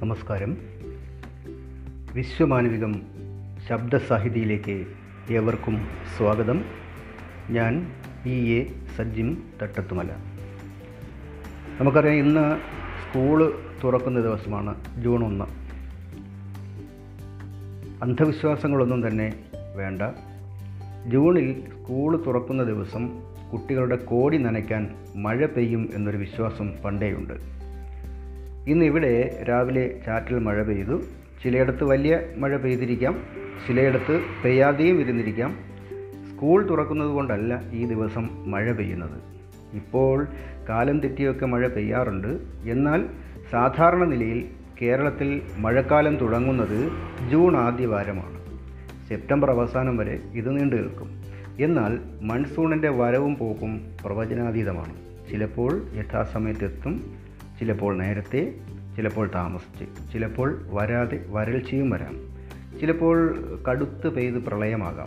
നമസ്കാരം. വിശ്വമാനവികം ശബ്ദസാഹിതിയിലേക്ക് ഏവർക്കും സ്വാഗതം. ഞാൻ ഇ എ. സജ്ജിം തട്ടത്തുമല. നമുക്കറിയാം ഇന്ന് സ്കൂൾ തുറക്കുന്ന ദിവസമാണ് ജൂൺ ഒന്ന്. അന്ധവിശ്വാസങ്ങളൊന്നും തന്നെ വേണ്ട. ജൂണിൽ സ്കൂൾ തുറക്കുന്ന ദിവസം കുട്ടികളുടെ കോടി നനയ്ക്കാൻ മഴ പെയ്യും എന്നൊരു വിശ്വാസം പണ്ടേയുണ്ട്. ഇന്ന് ഇവിടെ രാവിലെ ചാറ്റൽ മഴ പെയ്തു. ചിലയിടത്ത് വലിയ മഴ പെയ്തിരിക്കാം. ചിലയിടത്ത് പെയ്യാതെയും ഇരുന്നിരിക്കാം. സ്കൂൾ തുറക്കുന്നത് കൊണ്ടല്ല ഈ ദിവസം മഴ പെയ്യുന്നത്. ഇപ്പോൾ കാലം തെറ്റിയൊക്കെ മഴ പെയ്യാറുണ്ട്. എന്നാൽ സാധാരണ നിലയിൽ കേരളത്തിൽ മഴക്കാലം തുടങ്ങുന്നത് ജൂൺ ആദ്യവാരമാണ്. സെപ്റ്റംബർ അവസാനം വരെ ഇത് നീണ്ടു നിൽക്കും. എന്നാൽ മൺസൂണിന്റെ വരവും പോക്കും പ്രവചനാതീതമാണ്. ചിലപ്പോൾ യഥാസമയത്തെത്തും ചിലപ്പോൾ നേരത്തെ ചിലപ്പോൾ താമസിച്ച് ചിലപ്പോൾ വരാതെ വരൾച്ചയും വരാം. ചിലപ്പോൾ കടുത്ത് പെയ്ത് പ്രളയമാകാം.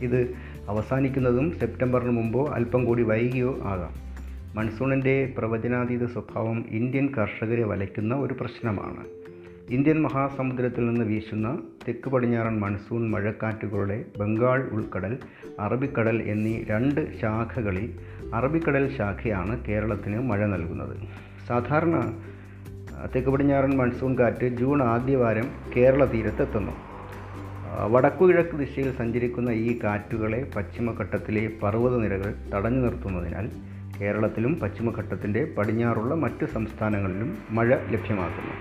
ഇത് അവസാനിക്കുന്നതും സെപ്റ്റംബറിന് മുമ്പോ അല്പം കൂടി വൈകിയോ ആകാം. മൺസൂണിന്റെ പ്രവചനാതീത സ്വഭാവം ഇന്ത്യൻ കർഷകരെ വലയ്ക്കുന്ന ഒരു പ്രശ്നമാണ്. ഇന്ത്യൻ മഹാസമുദ്രത്തിൽ നിന്ന് വീശുന്ന തെക്ക് പടിഞ്ഞാറൻ മൺസൂൺ മഴക്കാറ്റുകളുടെ ബംഗാൾ ഉൾക്കടൽ അറബിക്കടൽ എന്നീ രണ്ട് ശാഖകളിൽ അറബിക്കടൽ ശാഖയാണ് കേരളത്തിന് മഴ നൽകുന്നത്. സാധാരണ തെക്ക് പടിഞ്ഞാറൻ മൺസൂൺ കാറ്റ് ജൂൺ ആദ്യവാരം കേരള തീരത്തെത്തുന്നു. വടക്കുകിഴക്ക് ദിശയിൽ സഞ്ചരിക്കുന്ന ഈ കാറ്റുകളെ പശ്ചിമഘട്ടത്തിലെ പർവതനിരകൾ തടഞ്ഞു നിർത്തുന്നതിനാൽ കേരളത്തിലും പശ്ചിമഘട്ടത്തിന്റെ പടിഞ്ഞാറുള്ള മറ്റ് സംസ്ഥാനങ്ങളിലും മഴ ലഭ്യമാക്കുന്നു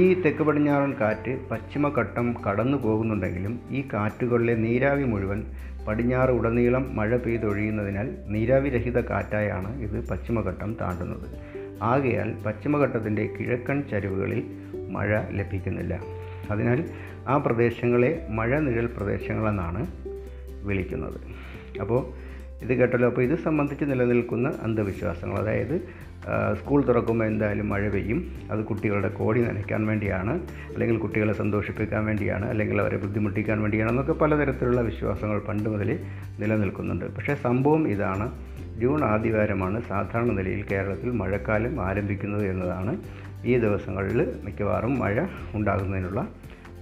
ഈ തെക്ക് പടിഞ്ഞാറൻ കാറ്റ് പശ്ചിമഘട്ടം കടന്നു പോകുന്നുണ്ടെങ്കിലും ഈ കാറ്റുകളിലെ നീരാവി മുഴുവൻ പടിഞ്ഞാറ് ഉടനീളം മഴ പെയ്തൊഴിയുന്നതിനാൽ നീരാവിരഹിത കാറ്റായാണ് ഇത് പശ്ചിമഘട്ടം താണ്ടുന്നത്. ആകയാൽ പശ്ചിമഘട്ടത്തിന്റെ കിഴക്കൻ ചരിവുകളിൽ മഴ ലഭിക്കുന്നില്ല. അതിനാൽ ആ പ്രദേശങ്ങളെ മഴ നിഴൽ പ്രദേശങ്ങളെന്നാണ് വിളിക്കുന്നത്. അപ്പോൾ ഇത് കേട്ടല്ലോ. അപ്പോൾ ഇത് സംബന്ധിച്ച് നിലനിൽക്കുന്ന അന്ധവിശ്വാസങ്ങൾ. അതായത് സ്കൂൾ തുറക്കുമ്പോൾ എന്തായാലും മഴ പെയ്യും. അത് കുട്ടികളുടെ കോടി നനയ്ക്കാൻ വേണ്ടിയാണ് അല്ലെങ്കിൽ കുട്ടികളെ സന്തോഷിപ്പിക്കാൻ വേണ്ടിയാണ് അല്ലെങ്കിൽ അവരെ ബുദ്ധിമുട്ടിക്കാൻ വേണ്ടിയാണ് എന്നൊക്കെ പലതരത്തിലുള്ള വിശ്വാസങ്ങൾ പണ്ട് മുതലേ നിലനിൽക്കുന്നുണ്ട്. പക്ഷേ സംഭവം ഇതാണ്. ജൂൺ ആദിവാരമാണ് സാധാരണ നിലയിൽ കേരളത്തിൽ മഴക്കാലം ആരംഭിക്കുന്നത് എന്നതാണ് ഈ ദിവസങ്ങളിൽ മിക്കവാറും മഴ ഉണ്ടാകുന്നതിനുള്ള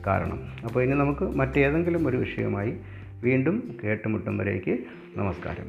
കാരണം. അപ്പോൾ ഇനി നമുക്ക് മറ്റേതെങ്കിലും ഒരു വിഷയമായി വീണ്ടും കേട്ടുമുട്ടും വരേക്ക് നമസ്കാരം.